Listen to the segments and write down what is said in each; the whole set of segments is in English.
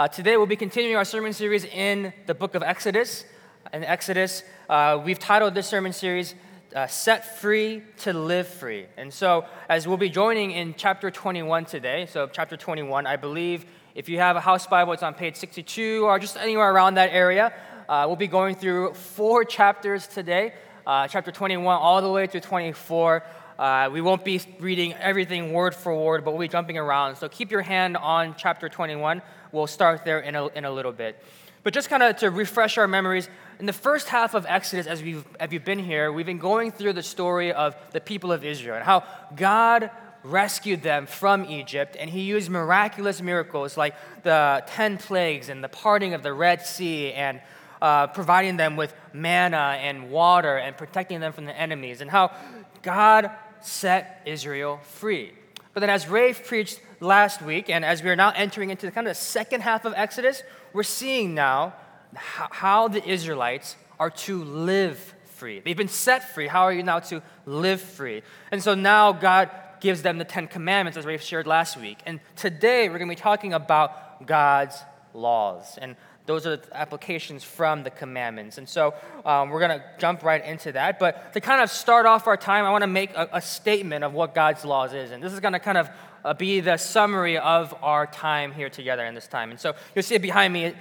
Uh, today we'll be continuing our sermon series in the book of Exodus. In Exodus, uh, we've titled this sermon series uh, Set Free to Live Free. And so, as we'll be joining in chapter 21 today, so chapter 21, I believe if you have a house Bible, it's on page 62 or just anywhere around that area. Uh, we'll be going through four chapters today, uh, chapter 21 all the way to 24. Uh, we won't be reading everything word for word, but we'll be jumping around. So keep your hand on chapter 21. We'll start there in a, in a little bit. But just kind of to refresh our memories, in the first half of Exodus, as we've, as been here, we've been going through the story of the people of Israel and how God rescued them from Egypt, and he used miraculous miracles like the 10 plagues and the parting of the Red Sea and uh, providing them with manna and water and protecting them from the enemies, and how God set Israel free. But then, as Rafe preached last week, and as we are now entering into the kind of the second half of Exodus, we're seeing now how the Israelites are to live free. They've been set free. How are you now to live free? And so now God gives them the Ten Commandments, as Rafe shared last week. And today we're going to be talking about God's laws. And those are the applications from the commandments. And so um, we're going to jump right into that. But to kind of start off our time, I want to make a, a, statement of what God's laws is. And this is going to kind of uh, be the summary of our time here together in this time. And so you'll see it behind me.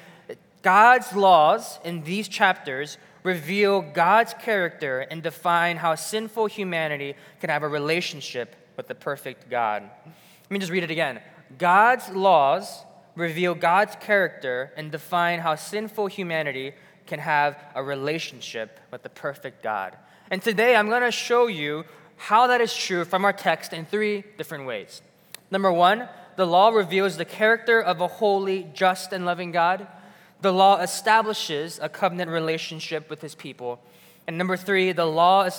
God's laws in these chapters reveal God's character and define how sinful humanity can have a relationship with the perfect God. Let me just read it again. God's laws reveal God's character and define how sinful humanity can have a relationship with the perfect God. And today I'm going to show you how that is true from our text in three different ways. Number one, the law reveals the character of a holy, just, and loving God. The law establishes a covenant relationship with his people. And number three, the law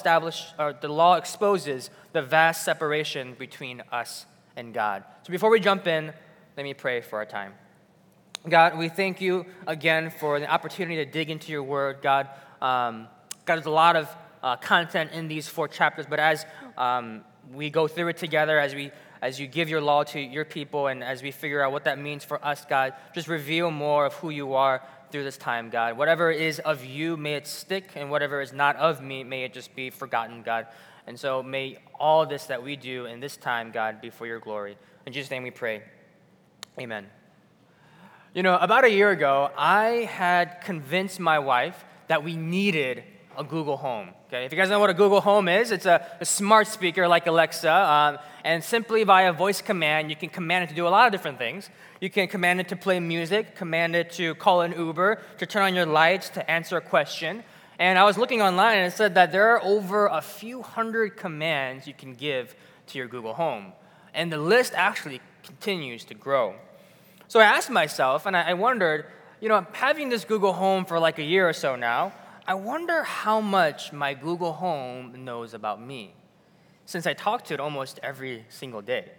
or the law exposes the vast separation between us and God. So before we jump in, let me pray for our time. God, we thank you again for the opportunity to dig into your word. God, um, God, there's a lot of uh, content in these four chapters, but as um, we go through it together, as we as you give your law to your people and as we figure out what that means for us, God, just reveal more of who you are through this time, God. Whatever is of you, may it stick, and whatever is not of me, may it just be forgotten, God. And so may all this that we do in this time, God, be for your glory. In Jesus' name we pray. Amen. You know, about a year ago, I had convinced my wife that we needed a Google Home. Okay, if you guys know what a Google Home is, it's a, a smart speaker like Alexa, um, and simply via a voice command, you can command it to do a lot of different things. You can command it to play music, command it to call an Uber, to turn on your lights, to answer a question. And I was looking online and it said that there are over a few hundred commands you can give to your Google Home. And the list actually continues to grow. So I asked myself, and I wondered, you know, having this Google Home for like a year or so now, I wonder how much my Google Home knows about me, since I talk to it almost every single day.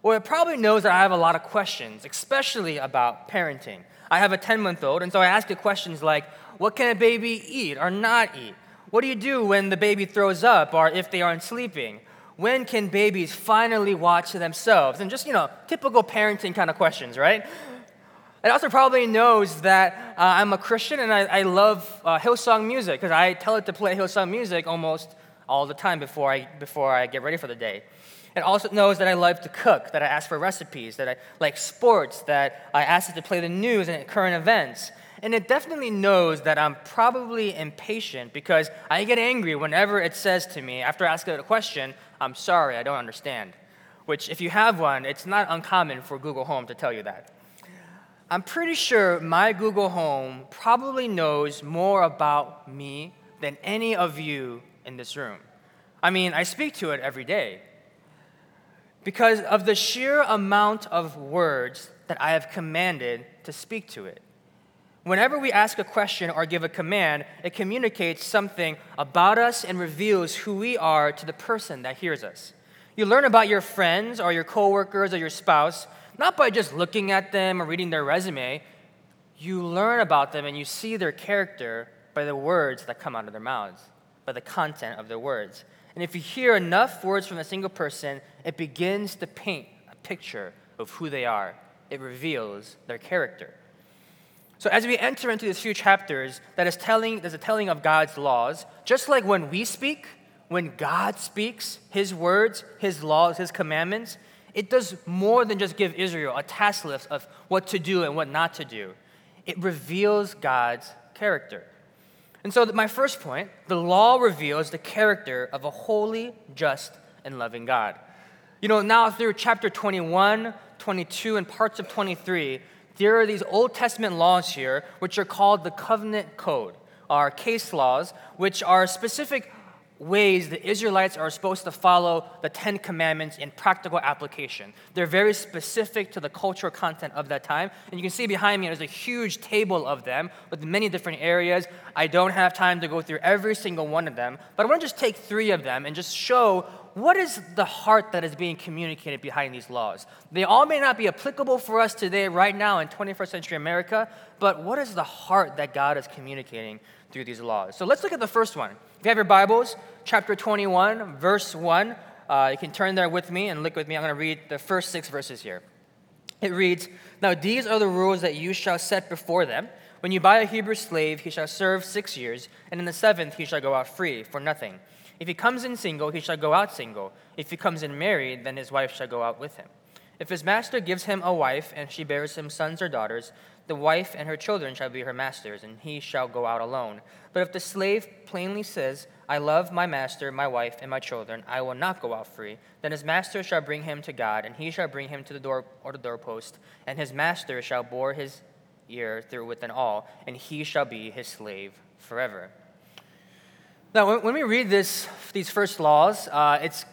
Well, it probably knows that I have a lot of questions, especially about parenting. I have a 10 month old, and so I ask it questions like what can a baby eat or not eat? What do you do when the baby throws up or if they aren't sleeping? When can babies finally watch themselves? And just, you know, typical parenting kind of questions, right? It also probably knows that uh, I'm a Christian and I, I love uh, Hillsong music because I tell it to play Hillsong music almost all the time before I, before I get ready for the day. It also knows that I love to cook, that I ask for recipes, that I like sports, that I ask it to play the news and current events. And it definitely knows that I'm probably impatient because I get angry whenever it says to me, after asking it a question, I'm sorry, I don't understand. Which, if you have one, it's not uncommon for Google Home to tell you that. I'm pretty sure my Google Home probably knows more about me than any of you in this room. I mean, I speak to it every day. Because of the sheer amount of words that I have commanded to speak to it. Whenever we ask a question or give a command, it communicates something about us and reveals who we are to the person that hears us. You learn about your friends or your coworkers or your spouse not by just looking at them or reading their resume. You learn about them and you see their character by the words that come out of their mouths, by the content of their words. And if you hear enough words from a single person, it begins to paint a picture of who they are it reveals their character. So as we enter into these few chapters, that is telling, there's a telling of God's laws, just like when we speak, when God speaks His words, His laws, His commandments, it does more than just give Israel a task list of what to do and what not to do. It reveals God's character. And so, my first point the law reveals the character of a holy, just, and loving God. You know, now through chapter 21, 22, and parts of 23, there are these Old Testament laws here, which are called the covenant code, our case laws, which are specific ways the Israelites are supposed to follow the Ten Commandments in practical application. They're very specific to the cultural content of that time. And you can see behind me, there's a huge table of them with many different areas. I don't have time to go through every single one of them, but I want to just take three of them and just show what is the heart that is being communicated behind these laws? They all may not be applicable for us today, right now in 21st century America, but what is the heart that God is communicating through these laws? So let's look at the first one. If you have your Bibles, chapter 21, verse 1, uh, you can turn there with me and look with me. I'm going to read the first six verses here. It reads Now these are the rules that you shall set before them. When you buy a Hebrew slave, he shall serve six years, and in the seventh he shall go out free for nothing. If he comes in single, he shall go out single. If he comes in married, then his wife shall go out with him. If his master gives him a wife, and she bears him sons or daughters, the wife and her children shall be her master's, and he shall go out alone. But if the slave plainly says, I love my master, my wife, and my children, I will not go out free, then his master shall bring him to God, and he shall bring him to the door or the doorpost, and his master shall bore his ear through with an awl, and he shall be his slave forever. Now, when we read this, these first laws, uh, it's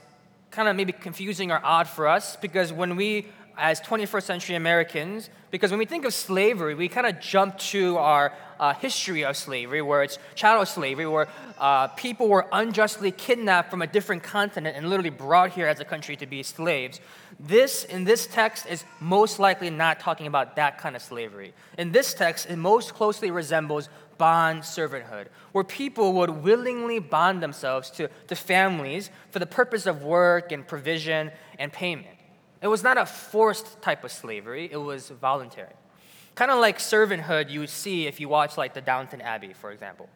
kind of maybe confusing or odd for us because when we as 21st century Americans, because when we think of slavery, we kind of jump to our uh, history of slavery, where it's chattel slavery, where uh, people were unjustly kidnapped from a different continent and literally brought here as a country to be slaves. This, in this text, is most likely not talking about that kind of slavery. In this text, it most closely resembles bond servanthood, where people would willingly bond themselves to, to families for the purpose of work and provision and payment. It was not a forced type of slavery, it was voluntary. Kind of like servanthood you see if you watch like the Downton Abbey, for example.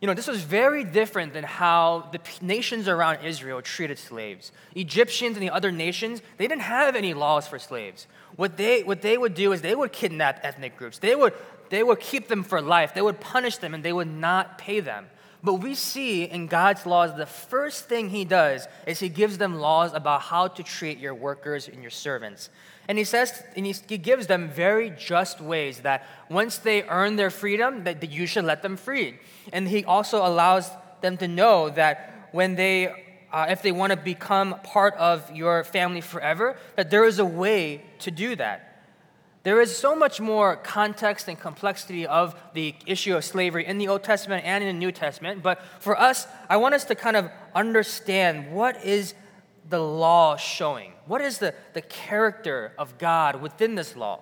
You know, this was very different than how the nations around Israel treated slaves. Egyptians and the other nations, they didn't have any laws for slaves. What they, what they would do is they would kidnap ethnic groups. They would, they would keep them for life. They would punish them and they would not pay them. But we see in God's laws, the first thing He does is He gives them laws about how to treat your workers and your servants. And He says, and He, gives them very just ways that once they earn their freedom, that, that you should let them free. And He also allows them to know that when they, uh, if they want to become part of your family forever, that there is a way to do that. There is so much more context and complexity of the issue of slavery in the Old Testament and in the New Testament. But for us, I want us to kind of understand what is the law showing? What is the, the character of God within this law?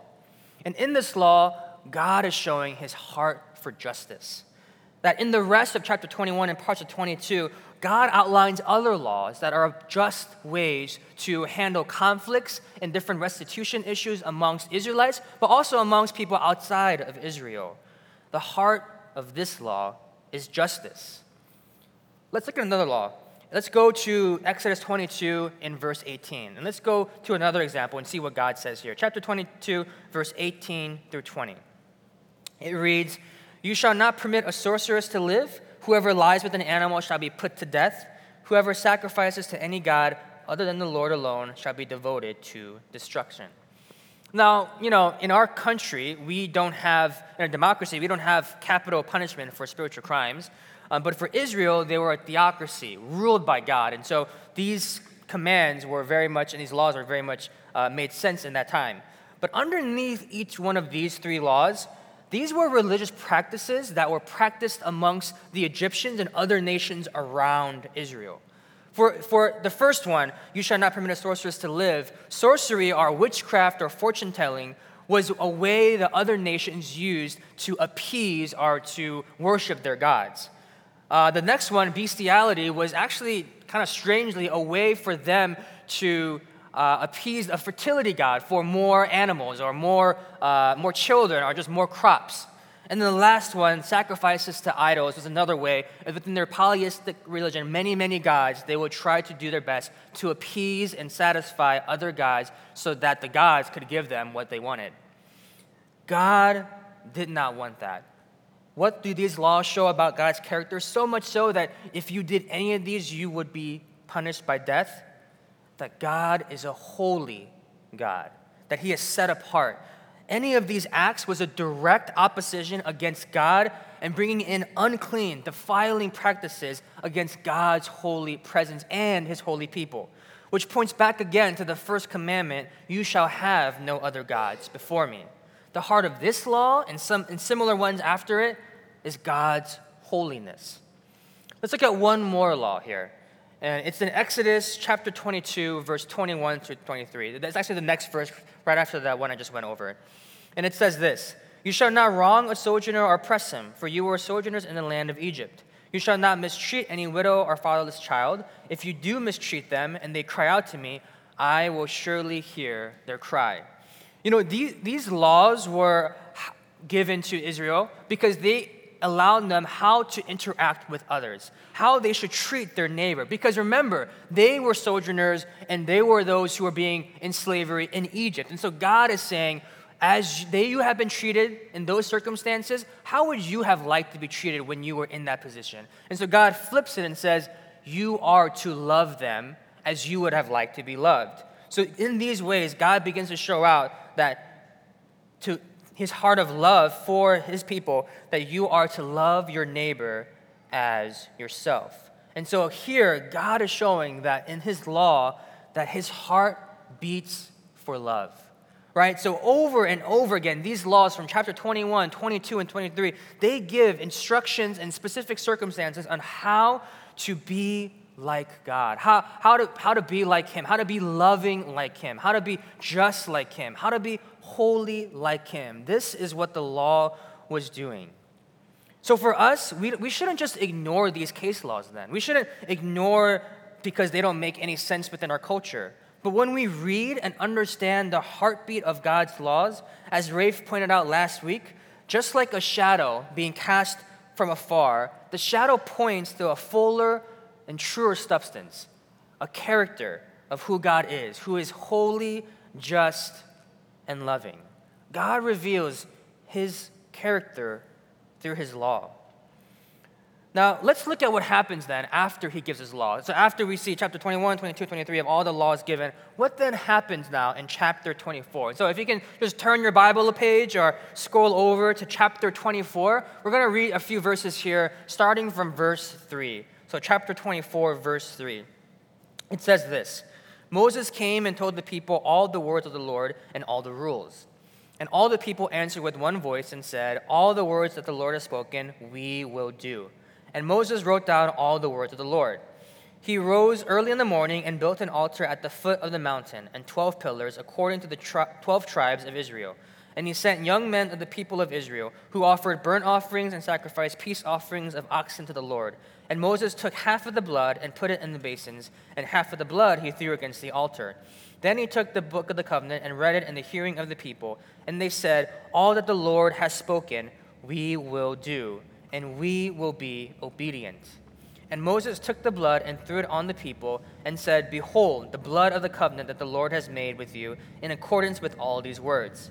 And in this law, God is showing his heart for justice. That in the rest of chapter 21 and parts of 22, God outlines other laws that are just ways to handle conflicts and different restitution issues amongst Israelites, but also amongst people outside of Israel. The heart of this law is justice. Let's look at another law. Let's go to Exodus 22 in verse 18. And let's go to another example and see what God says here. Chapter 22, verse 18 through 20. It reads, You shall not permit a sorceress to live Whoever lies with an animal shall be put to death. Whoever sacrifices to any god other than the Lord alone shall be devoted to destruction. Now, you know, in our country, we don't have, in a democracy, we don't have capital punishment for spiritual crimes. Um, but for Israel, they were a theocracy ruled by God. And so these commands were very much, and these laws were very much uh, made sense in that time. But underneath each one of these three laws these were religious practices that were practiced amongst the Egyptians and other nations around Israel. For, for the first one, you shall not permit a sorceress to live, sorcery or witchcraft or fortune telling was a way that other nations used to appease or to worship their gods. Uh, the next one, bestiality, was actually kind of strangely a way for them to uh, appease a fertility god for more animals or more, uh, more children or just more crops. And then the last one, sacrifices to idols, was another way. Within their polytheistic religion, many, many gods, they would try to do their best to appease and satisfy other gods so that the gods could give them what they wanted. God did not want that. What do these laws show about God's character? So much so that if you did any of these, you would be punished by death. That God is a holy God, that He is set apart, any of these acts was a direct opposition against God and bringing in unclean, defiling practices against God's holy presence and his holy people. Which points back again to the first commandment you shall have no other gods before me. The heart of this law and some and similar ones after it is God's holiness. Let's look at one more law here. And it's in Exodus chapter 22, verse 21 to 23. That's actually the next verse right after that one I just went over. And it says this You shall not wrong a sojourner or oppress him, for you were sojourners in the land of Egypt. You shall not mistreat any widow or fatherless child. If you do mistreat them and they cry out to me, I will surely hear their cry. You know, these, these laws were given to Israel because they allowed them how to interact with others, how they should treat their neighbor. Because remember, they were sojourners and they were those who were being in slavery in Egypt. And so God is saying, as they you have been treated in those circumstances, how would you have liked to be treated when you were in that position? And so God flips it and says, You are to love them as you would have liked to be loved. So, in these ways, God begins to show out that to his heart of love for his people, that you are to love your neighbor as yourself. And so here, God is showing that in his law, that his heart beats for love right? So, over and over again, these laws from chapter 21, 22, and 23, they give instructions and specific circumstances on how to be like God, how, how, to, how to be like Him, how to be loving like Him, how to be just like Him, how to be holy like Him. This is what the law was doing. So, for us, we, we shouldn't just ignore these case laws then. We shouldn't ignore because they don't make any sense within our culture. But when we read and understand the heartbeat of God's laws, as Rafe pointed out last week, just like a shadow being cast from afar, the shadow points to a fuller and truer substance, a character of who God is, who is holy, just, and loving. God reveals his character through his law. Now, let's look at what happens then after he gives his law. So, after we see chapter 21, 22, 23 of all the laws given, what then happens now in chapter 24? So, if you can just turn your Bible a page or scroll over to chapter 24, we're going to read a few verses here, starting from verse 3. So, chapter 24, verse 3. It says this Moses came and told the people all the words of the Lord and all the rules. And all the people answered with one voice and said, All the words that the Lord has spoken, we will do. And Moses wrote down all the words of the Lord. He rose early in the morning and built an altar at the foot of the mountain and 12 pillars according to the tri- 12 tribes of Israel. And he sent young men of the people of Israel who offered burnt offerings and sacrificed peace offerings of oxen to the Lord. And Moses took half of the blood and put it in the basins, and half of the blood he threw against the altar. Then he took the book of the covenant and read it in the hearing of the people. And they said, All that the Lord has spoken, we will do and we will be obedient. And Moses took the blood and threw it on the people and said, Behold, the blood of the covenant that the Lord has made with you in accordance with all these words.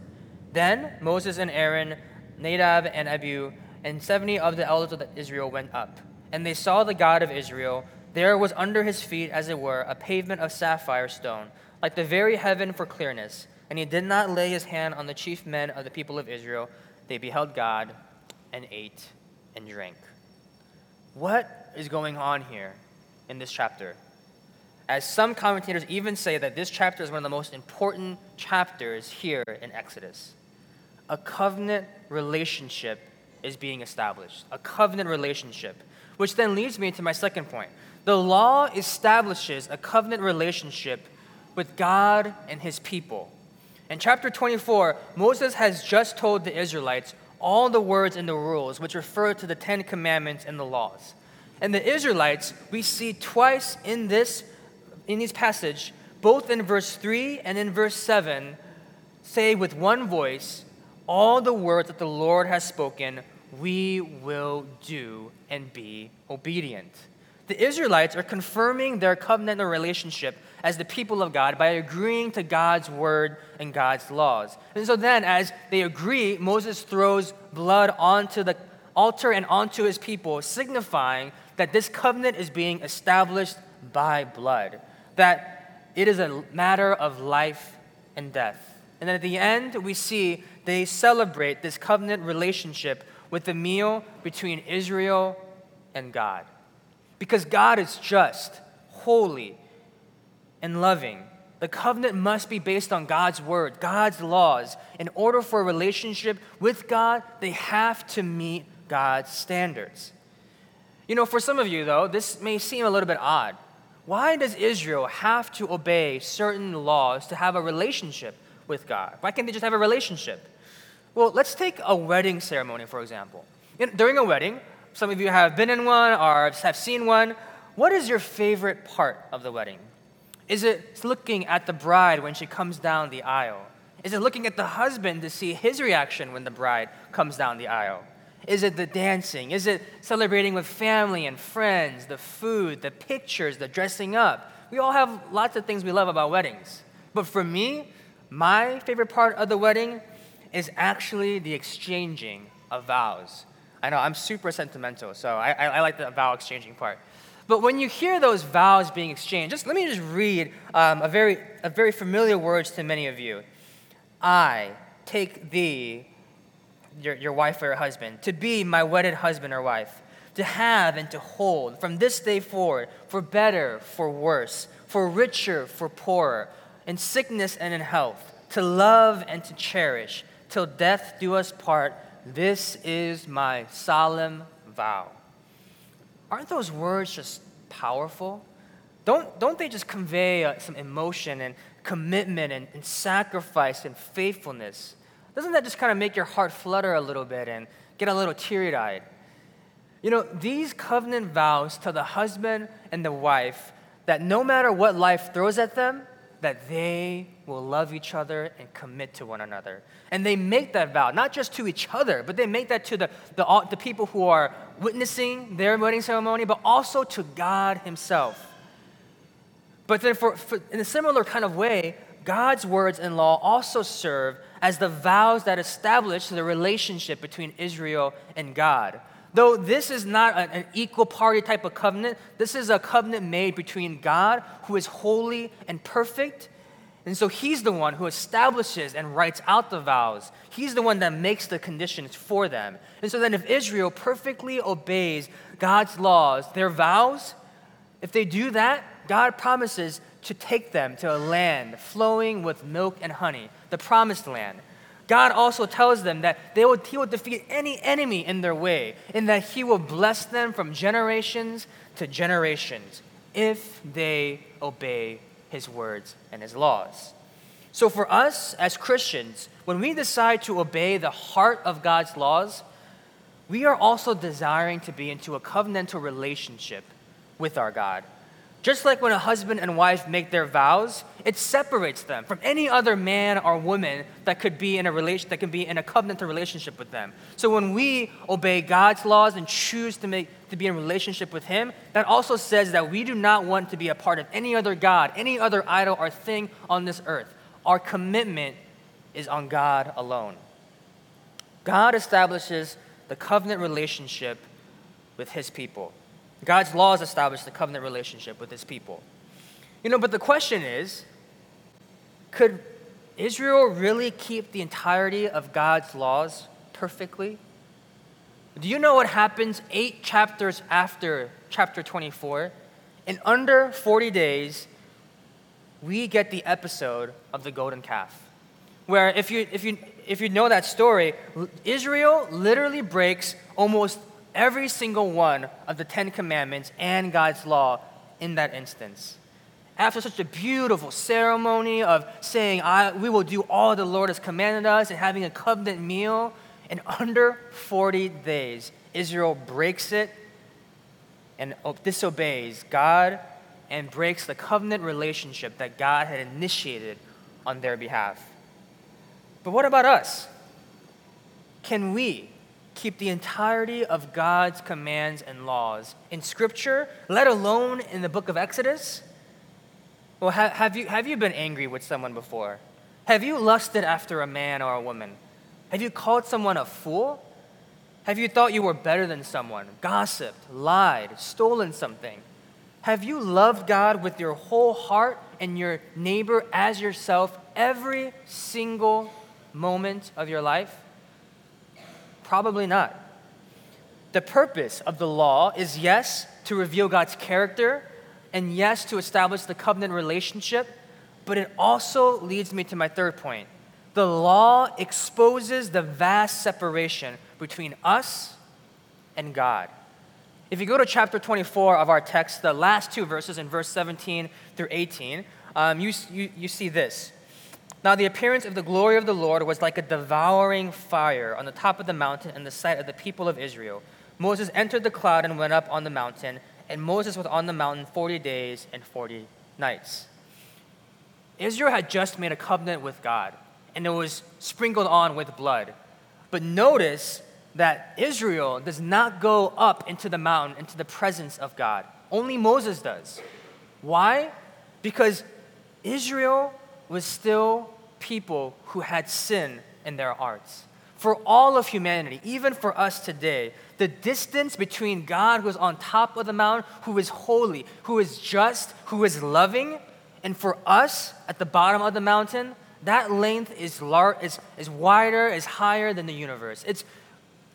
Then Moses and Aaron, Nadab and Abihu, and 70 of the elders of Israel went up. And they saw the God of Israel. There was under his feet, as it were, a pavement of sapphire stone, like the very heaven for clearness. And he did not lay his hand on the chief men of the people of Israel. They beheld God and ate and drank. What is going on here in this chapter? As some commentators even say that this chapter is one of the most important chapters here in Exodus. A covenant relationship is being established. A covenant relationship. Which then leads me to my second point. The law establishes a covenant relationship with God and his people. In chapter 24, Moses has just told the Israelites all the words and the rules which refer to the Ten Commandments and the laws. And the Israelites, we see twice in this in this passage both in verse 3 and in verse 7, say with one voice, All the words that the Lord has spoken, we will do and be obedient. The Israelites are confirming their covenantal relationship as the people of God by agreeing to God's word and God's laws. And so then, as they agree, Moses throws blood onto the altar and onto his people, signifying that this covenant is being established by blood, that it is a matter of life and death. And then at the end, we see they celebrate this covenant relationship with the meal between Israel and God. Because God is just, holy, and loving. The covenant must be based on God's word, God's laws. In order for a relationship with God, they have to meet God's standards. You know, for some of you, though, this may seem a little bit odd. Why does Israel have to obey certain laws to have a relationship with God? Why can't they just have a relationship? Well, let's take a wedding ceremony, for example. In, during a wedding, some of you have been in one or have seen one. What is your favorite part of the wedding? Is it looking at the bride when she comes down the aisle? Is it looking at the husband to see his reaction when the bride comes down the aisle? Is it the dancing? Is it celebrating with family and friends, the food, the pictures, the dressing up? We all have lots of things we love about weddings. But for me, my favorite part of the wedding is actually the exchanging of vows. I know I'm super sentimental, so I, I, I like the vow exchanging part. But when you hear those vows being exchanged, just let me just read um, a, very, a very familiar words to many of you. I take thee, your, your wife or your husband, to be my wedded husband or wife, to have and to hold from this day forward, for better, for worse, for richer, for poorer, in sickness and in health, to love and to cherish, till death do us part. This is my solemn vow. Aren't those words just powerful? Don't, don't they just convey uh, some emotion and commitment and, and sacrifice and faithfulness? Doesn't that just kind of make your heart flutter a little bit and get a little teary eyed? You know, these covenant vows tell the husband and the wife that no matter what life throws at them, that they will love each other and commit to one another. And they make that vow, not just to each other, but they make that to the, the, the people who are witnessing their wedding ceremony, but also to God Himself. But then, for, for, in a similar kind of way, God's words and law also serve as the vows that establish the relationship between Israel and God. Though this is not an, equal party type of covenant, this is a covenant made between God, who is holy and perfect. And so he's the one who establishes and writes out the vows. He's the one that makes the conditions for them. And so then, if Israel perfectly obeys God's laws, their vows, if they do that, God promises to take them to a land flowing with milk and honey, the promised land. God also tells them that they will, He will defeat any enemy in their way, and that He will bless them from generations to generations if they obey His words and His laws. So, for us as Christians, when we decide to obey the heart of God's laws, we are also desiring to be into a covenantal relationship with our God. Just like when a husband and wife make their vows, it separates them from any other man or woman that could be in a relation that can be in a covenantal relationship with them. So when we obey God's laws and choose to make to be in relationship with him, that also says that we do not want to be a part of any other god, any other idol or thing on this earth. Our commitment is on God alone. God establishes the covenant relationship with his people. God's laws establish the covenant relationship with his people. You know, but the question is could Israel really keep the entirety of God's laws perfectly? Do you know what happens eight chapters after chapter 24? In under 40 days, we get the episode of the golden calf. Where, if you, if you, if you know that story, Israel literally breaks almost every single one of the Ten Commandments and God's law in that instance. After such a beautiful ceremony of saying, We will do all the Lord has commanded us and having a covenant meal, in under 40 days, Israel breaks it and disobeys God and breaks the covenant relationship that God had initiated on their behalf. But what about us? Can we keep the entirety of God's commands and laws in Scripture, let alone in the book of Exodus? Well, have, have, you, have you been angry with someone before? Have you lusted after a man or a woman? Have you called someone a fool? Have you thought you were better than someone, gossiped, lied, stolen something? Have you loved God with your whole heart and your neighbor as yourself every single moment of your life? Probably not. The purpose of the law is yes, to reveal God's character, and yes, to establish the covenant relationship, but it also leads me to my third point. The law exposes the vast separation between us and God. If you go to chapter 24 of our text, the last two verses in verse 17 through 18, um, you, you, you see this. Now, the appearance of the glory of the Lord was like a devouring fire on the top of the mountain in the sight of the people of Israel. Moses entered the cloud and went up on the mountain, and Moses was on the mountain 40 days and 40 nights. Israel had just made a covenant with God, and it was sprinkled on with blood. But notice that Israel does not go up into the mountain, into the presence of God. Only Moses does. Why? Because Israel was still people who had sin in their hearts. For all of humanity, even for us today, the distance between God, who is on top of the mountain, who is holy, who is just, who is loving, and for us at the bottom of the mountain, that length is, lar- is, is wider, is higher than the universe. It's,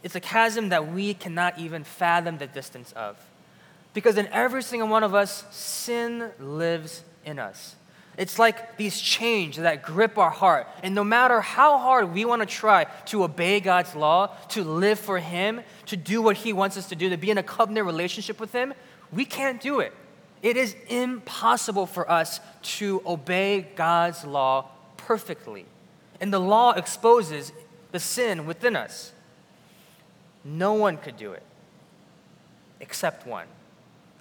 it's a chasm that we cannot even fathom the distance of. Because in every single one of us, sin lives in us. It's like these chains that grip our heart. And no matter how hard we want to try to obey God's law, to live for Him, to do what He wants us to do, to be in a covenant relationship with Him, we can't do it. It is impossible for us to obey God's law perfectly. And the law exposes the sin within us. No one could do it except one,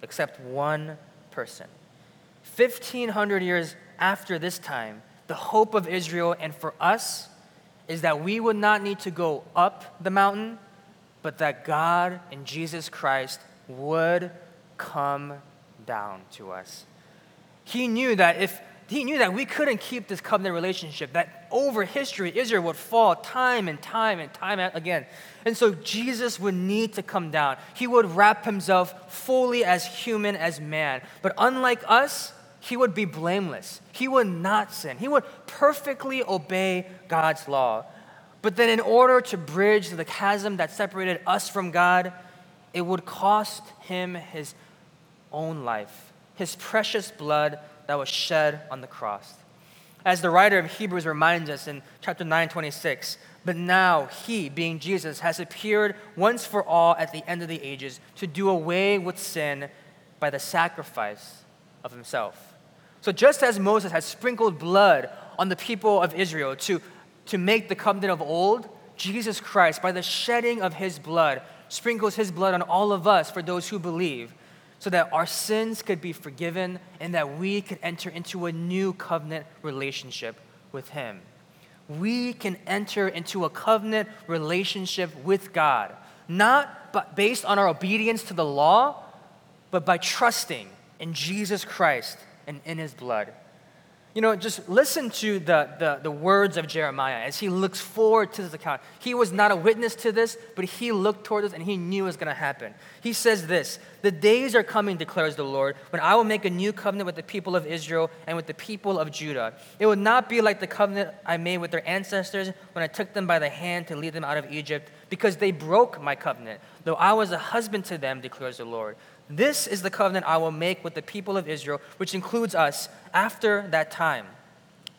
except one person. 1500 years after this time, the hope of Israel and for us is that we would not need to go up the mountain, but that God and Jesus Christ would come down to us. He knew that if he knew that we couldn't keep this covenant relationship, that over history, Israel would fall time and time and time again. And so Jesus would need to come down. He would wrap himself fully as human as man. But unlike us, he would be blameless. He would not sin. He would perfectly obey God's law. But then, in order to bridge the chasm that separated us from God, it would cost him his own life, his precious blood that was shed on the cross. As the writer of Hebrews reminds us in chapter 9, 26, but now he, being Jesus, has appeared once for all at the end of the ages to do away with sin by the sacrifice of himself. So, just as Moses had sprinkled blood on the people of Israel to, to make the covenant of old, Jesus Christ, by the shedding of his blood, sprinkles his blood on all of us for those who believe, so that our sins could be forgiven and that we could enter into a new covenant relationship with him. We can enter into a covenant relationship with God, not based on our obedience to the law, but by trusting in Jesus Christ and in his blood. You know, just listen to the, the, the, words of Jeremiah as he looks forward to this account. He was not a witness to this, but he looked toward this and he knew it was going to happen. He says this The days are coming, declares the Lord, when I will make a new covenant with the people of Israel and with the people of Judah. It will not be like the covenant I made with their ancestors when I took them by the hand to lead them out of Egypt, because they broke my covenant, though I was a husband to them, declares the Lord. This is the covenant I will make with the people of Israel, which includes us, after that time,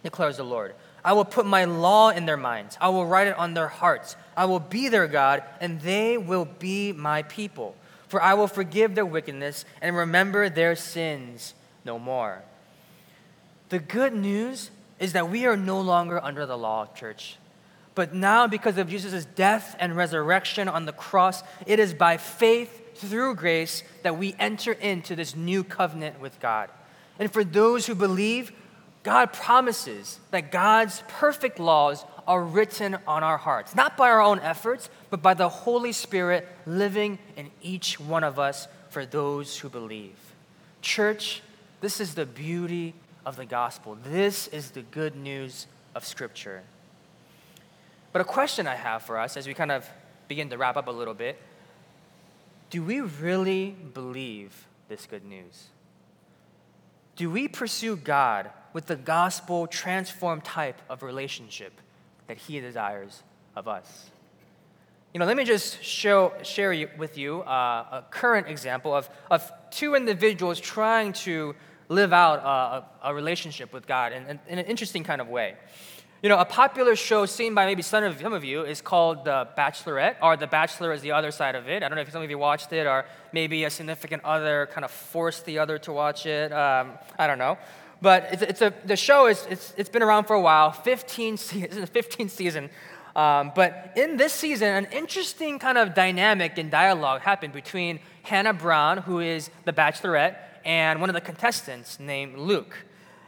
declares the Lord. I will put my law in their minds, I will write it on their hearts. I will be their God, and they will be my people. For I will forgive their wickedness and remember their sins no more. The good news is that we are no longer under the law, church. But now, because of Jesus' death and resurrection on the cross, it is by faith through grace that we enter into this new covenant with God. And for those who believe, God promises that God's perfect laws are written on our hearts, not by our own efforts, but by the Holy Spirit living in each one of us for those who believe. Church, this is the beauty of the gospel. This is the good news of Scripture. But a question I have for us as we kind of begin to wrap up a little bit do we really believe this good news? Do we pursue God with the gospel transformed type of relationship that He desires of us? You know, let me just show, share with you uh, a current example of, of two individuals trying to live out a, a relationship with God in, in, in, an interesting kind of way. You know, a popular show seen by maybe some of, some of you is called The Bachelorette, or The Bachelor is the other side of it. I don't know if some of you watched it, or maybe a significant other kind of forced the other to watch it. Um, I don't know. But it's, it's a, the show is it's, it's been around for a while, 15 season, 15th season. Um, but in this season, an interesting kind of dynamic and dialogue happened between Hannah Brown, who is the Bachelorette, and one of the contestants named Luke.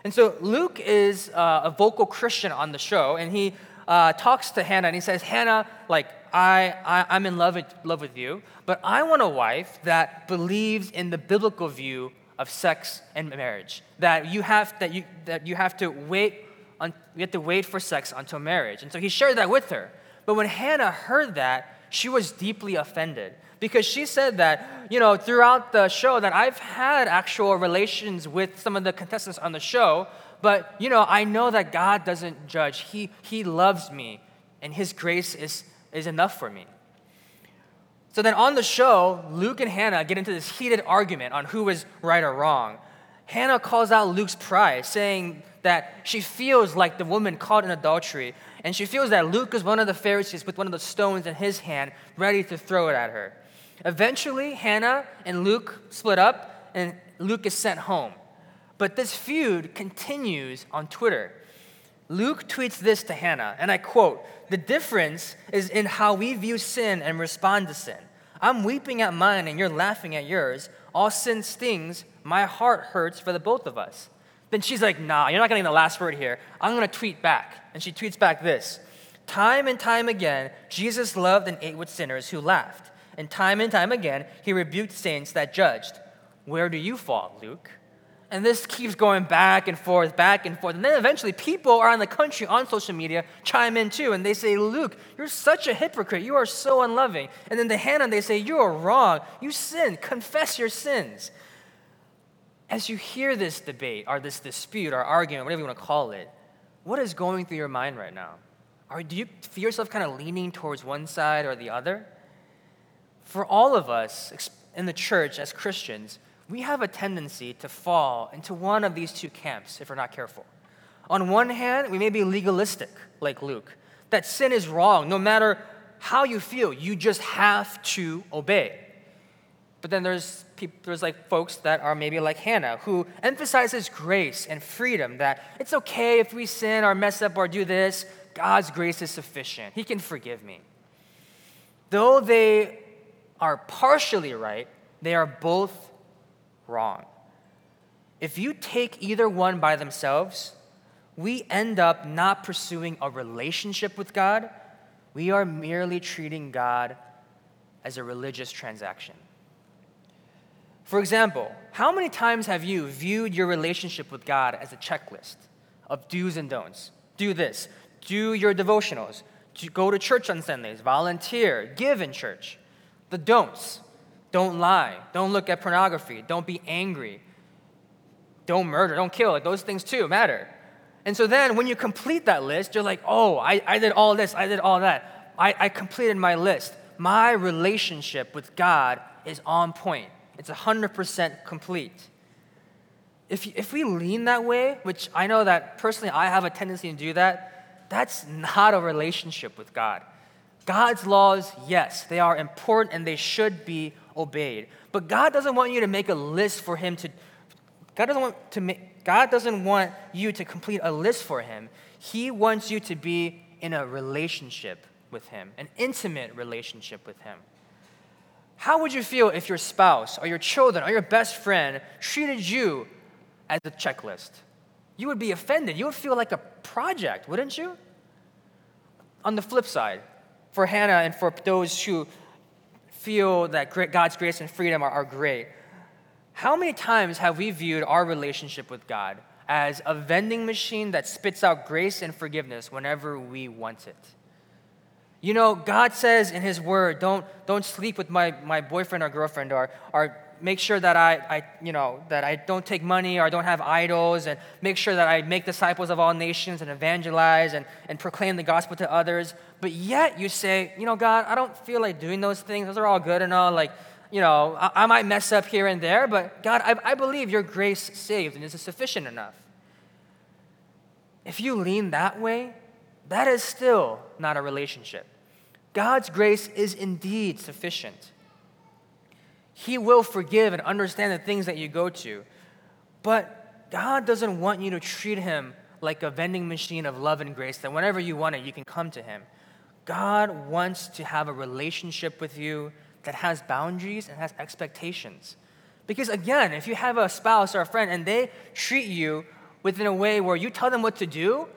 And so Luke is uh, a vocal Christian on the show, and he uh, talks to Hannah and he says, Hannah, like, I, I, am in love with, love with you, but I want a wife that believes in the biblical view of sex and marriage. That you have, that you, that you have to wait on, you have to wait for sex until marriage. And so he shared that with her. But when Hannah heard that, she was deeply offended because she said that, you know, throughout the show that I've had actual relations with some of the contestants on the show, but, you know, I know that God doesn't judge. He, he loves me, and His grace is, is enough for me. So then on the show, Luke and Hannah get into this heated argument on who is right or wrong. Hannah calls out Luke's pride, saying that she feels like the woman caught in adultery, and she feels that Luke is one of the Pharisees with one of the stones in his hand, ready to throw it at her. Eventually, Hannah and Luke split up, and Luke is sent home. But this feud continues on Twitter. Luke tweets this to Hannah, and I quote The difference is in how we view sin and respond to sin. I'm weeping at mine, and you're laughing at yours. All sin stings. My heart hurts for the both of us. Then she's like, Nah, you're not getting the last word here. I'm going to tweet back. And she tweets back this Time and time again, Jesus loved and ate with sinners who laughed. And time and time again, he rebuked saints that judged. Where do you fall, Luke? And this keeps going back and forth, back and forth. And then eventually, people around the country on social media chime in too, and they say, Luke, you're such a hypocrite. You are so unloving. And then to Hannah, they say, You are wrong. You sin. Confess your sins. As you hear this debate, or this dispute, or argument, whatever you want to call it, what is going through your mind right now? Or do you feel yourself kind of leaning towards one side or the other? For all of us in the church as Christians, we have a tendency to fall into one of these two camps if we're not careful. On one hand, we may be legalistic, like Luke, that sin is wrong. No matter how you feel, you just have to obey. But then there's people, there's like folks that are maybe like Hannah, who emphasizes grace and freedom. That it's okay if we sin or mess up or do this. God's grace is sufficient. He can forgive me. Though they are partially right, they are both wrong. If you take either one by themselves, we end up not pursuing a relationship with God. We are merely treating God as a religious transaction. For example, how many times have you viewed your relationship with God as a checklist of do's and don'ts? Do this, do your devotionals, go to church on Sundays, volunteer, give in church. The don'ts don't lie, don't look at pornography, don't be angry, don't murder, don't kill. Like those things too matter. And so then when you complete that list, you're like, oh, I, I did all this, I did all that. I, I completed my list. My relationship with God is on point, it's 100% complete. If, if we lean that way, which I know that personally I have a tendency to do that, that's not a relationship with God. God's laws, yes, they are important and they should be obeyed. But God doesn't want you to make a list for him to God doesn't want to make God doesn't want you to complete a list for him. He wants you to be in a relationship with him, an intimate relationship with him. How would you feel if your spouse or your children or your best friend treated you as a checklist. You would be offended. You would feel like a project, wouldn't you? On the flip side, for Hannah and for those who feel that God's grace and freedom are, are great, how many times have we viewed our relationship with God as a vending machine that spits out grace and forgiveness whenever we want it? You know, God says in His Word, don't, don't sleep with my, my boyfriend or girlfriend, or, or make sure that I, I, you know, that I don't take money or I don't have idols, and make sure that I make disciples of all nations and evangelize and, and proclaim the gospel to others. But yet you say, you know, God, I don't feel like doing those things. Those are all good and all. Like, you know, I, I might mess up here and there, but God, I, I believe your grace saved and is sufficient enough. If you lean that way, that is still not a relationship. God's grace is indeed sufficient. He will forgive and understand the things that you go to. But God doesn't want you to treat Him like a vending machine of love and grace that whenever you want it, you can come to Him. God wants to have a relationship with you that has boundaries and has expectations. Because again, if you have a spouse or a friend and they treat you within a way where you tell them what to do,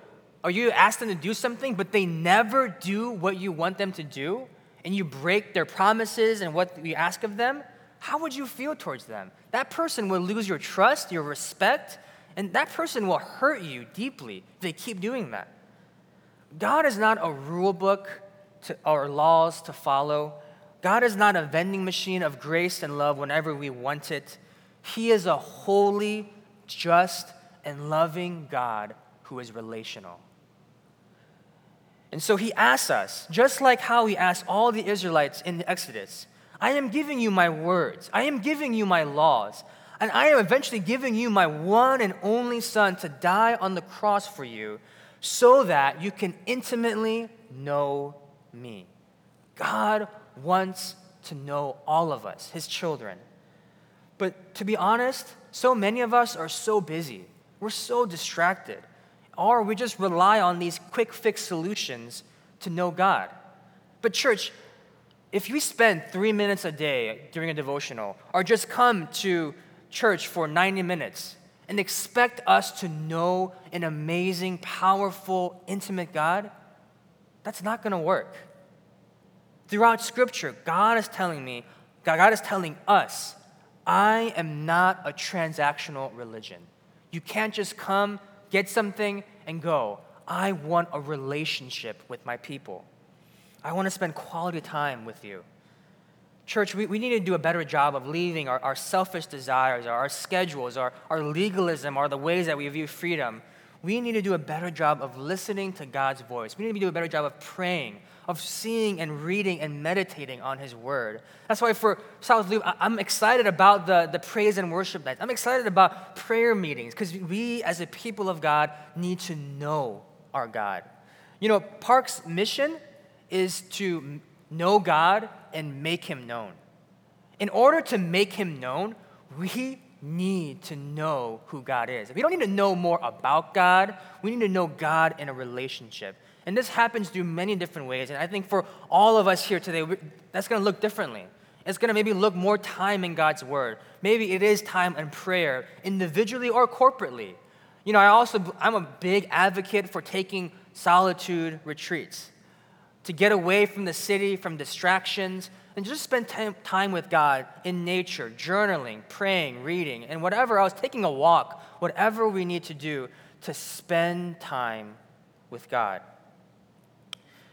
or you ask them to do something, but they never do what you want them to do, and you break their promises and what you ask of them, how would you feel towards them? That person will lose your trust, your respect, and that person will hurt you deeply if they keep doing that. God is not a rule book to, or laws to follow. God is not a vending machine of grace and love whenever we want it. He is a holy, just, and loving God who is relational. And so he asks us, just like how he asked all the Israelites in the Exodus, I am giving you my words. I am giving you my laws. And I am eventually giving you my one and only Son to die on the cross for you so that you can intimately know me. God wants to know all of us, his children. But to be honest, so many of us are so busy. We're so distracted. Or we just rely on these quick fix solutions to know God. But, church, if you spend three minutes a day during a devotional, or just come to church for 90 minutes and expect us to know an amazing, powerful, intimate God, that's not going to work. Throughout Scripture, God is telling me, God is telling us, I am not a transactional religion. You can't just come, get something, and go. I want a relationship with my people. I want to spend quality time with you. Church, we, we need to do a better job of leaving our, our selfish desires, our, our schedules, our, our legalism, or the ways that we view freedom. We need to do a better job of listening to God's voice. We need to do a better job of praying, of seeing and reading and meditating on His Word. That's why for South Loop, I'm excited about the, the praise and worship nights. I'm excited about prayer meetings because we, as a people of God, need to know our God. You know, Park's mission is to know God and make him known. In order to make him known, we need to know who God is. We don't need to know more about God, we need to know God in a relationship. And this happens through many different ways. And I think for all of us here today, that's going to look differently. It's going to maybe look more time in God's word. Maybe it is time in prayer, individually or corporately. You know, I also I'm a big advocate for taking solitude retreats to get away from the city, from distractions, and just spend time with God in nature, journaling, praying, reading, and whatever else, taking a walk, whatever we need to do to spend time with God.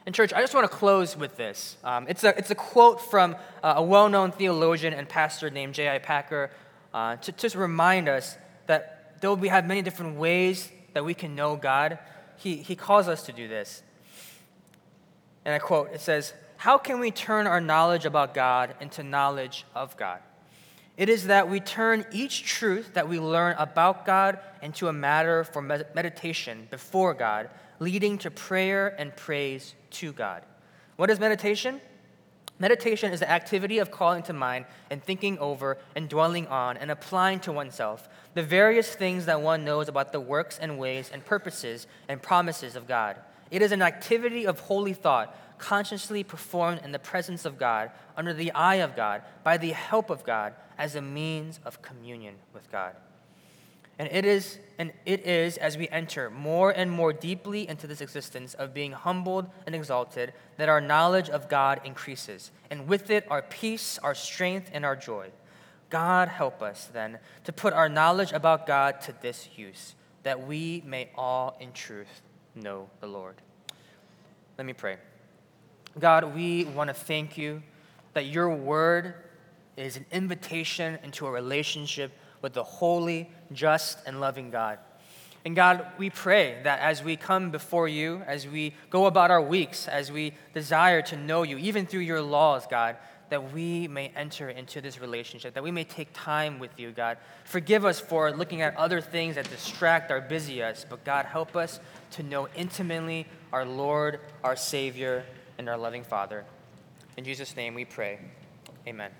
And, church, I just want to close with this. Um, it's, a, it's a quote from uh, a well known theologian and pastor named J.I. Packer uh, to just remind us that though we have many different ways that we can know God, he, he calls us to do this. And I quote it says, How can we turn our knowledge about God into knowledge of God? It is that we turn each truth that we learn about God into a matter for meditation before God, leading to prayer and praise to God. What is meditation? Meditation is the activity of calling to mind and thinking over and dwelling on and applying to oneself the various things that one knows about the works and ways and purposes and promises of God. It is an activity of holy thought, consciously performed in the presence of God, under the eye of God, by the help of God, as a means of communion with God. And it is and it is as we enter more and more deeply into this existence of being humbled and exalted that our knowledge of God increases, and with it our peace, our strength, and our joy. God help us then to put our knowledge about God to this use, that we may all in truth know the Lord. Let me pray. God, we want to thank you that your word is an invitation into a relationship with the holy, just, and loving God. And God, we pray that as we come before you, as we go about our weeks, as we desire to know you, even through your laws, God, that we may enter into this relationship, that we may take time with you, God. Forgive us for looking at other things that distract or busy us, but God, help us to know intimately our Lord, our Savior, and our loving Father. In Jesus' name we pray. Amen.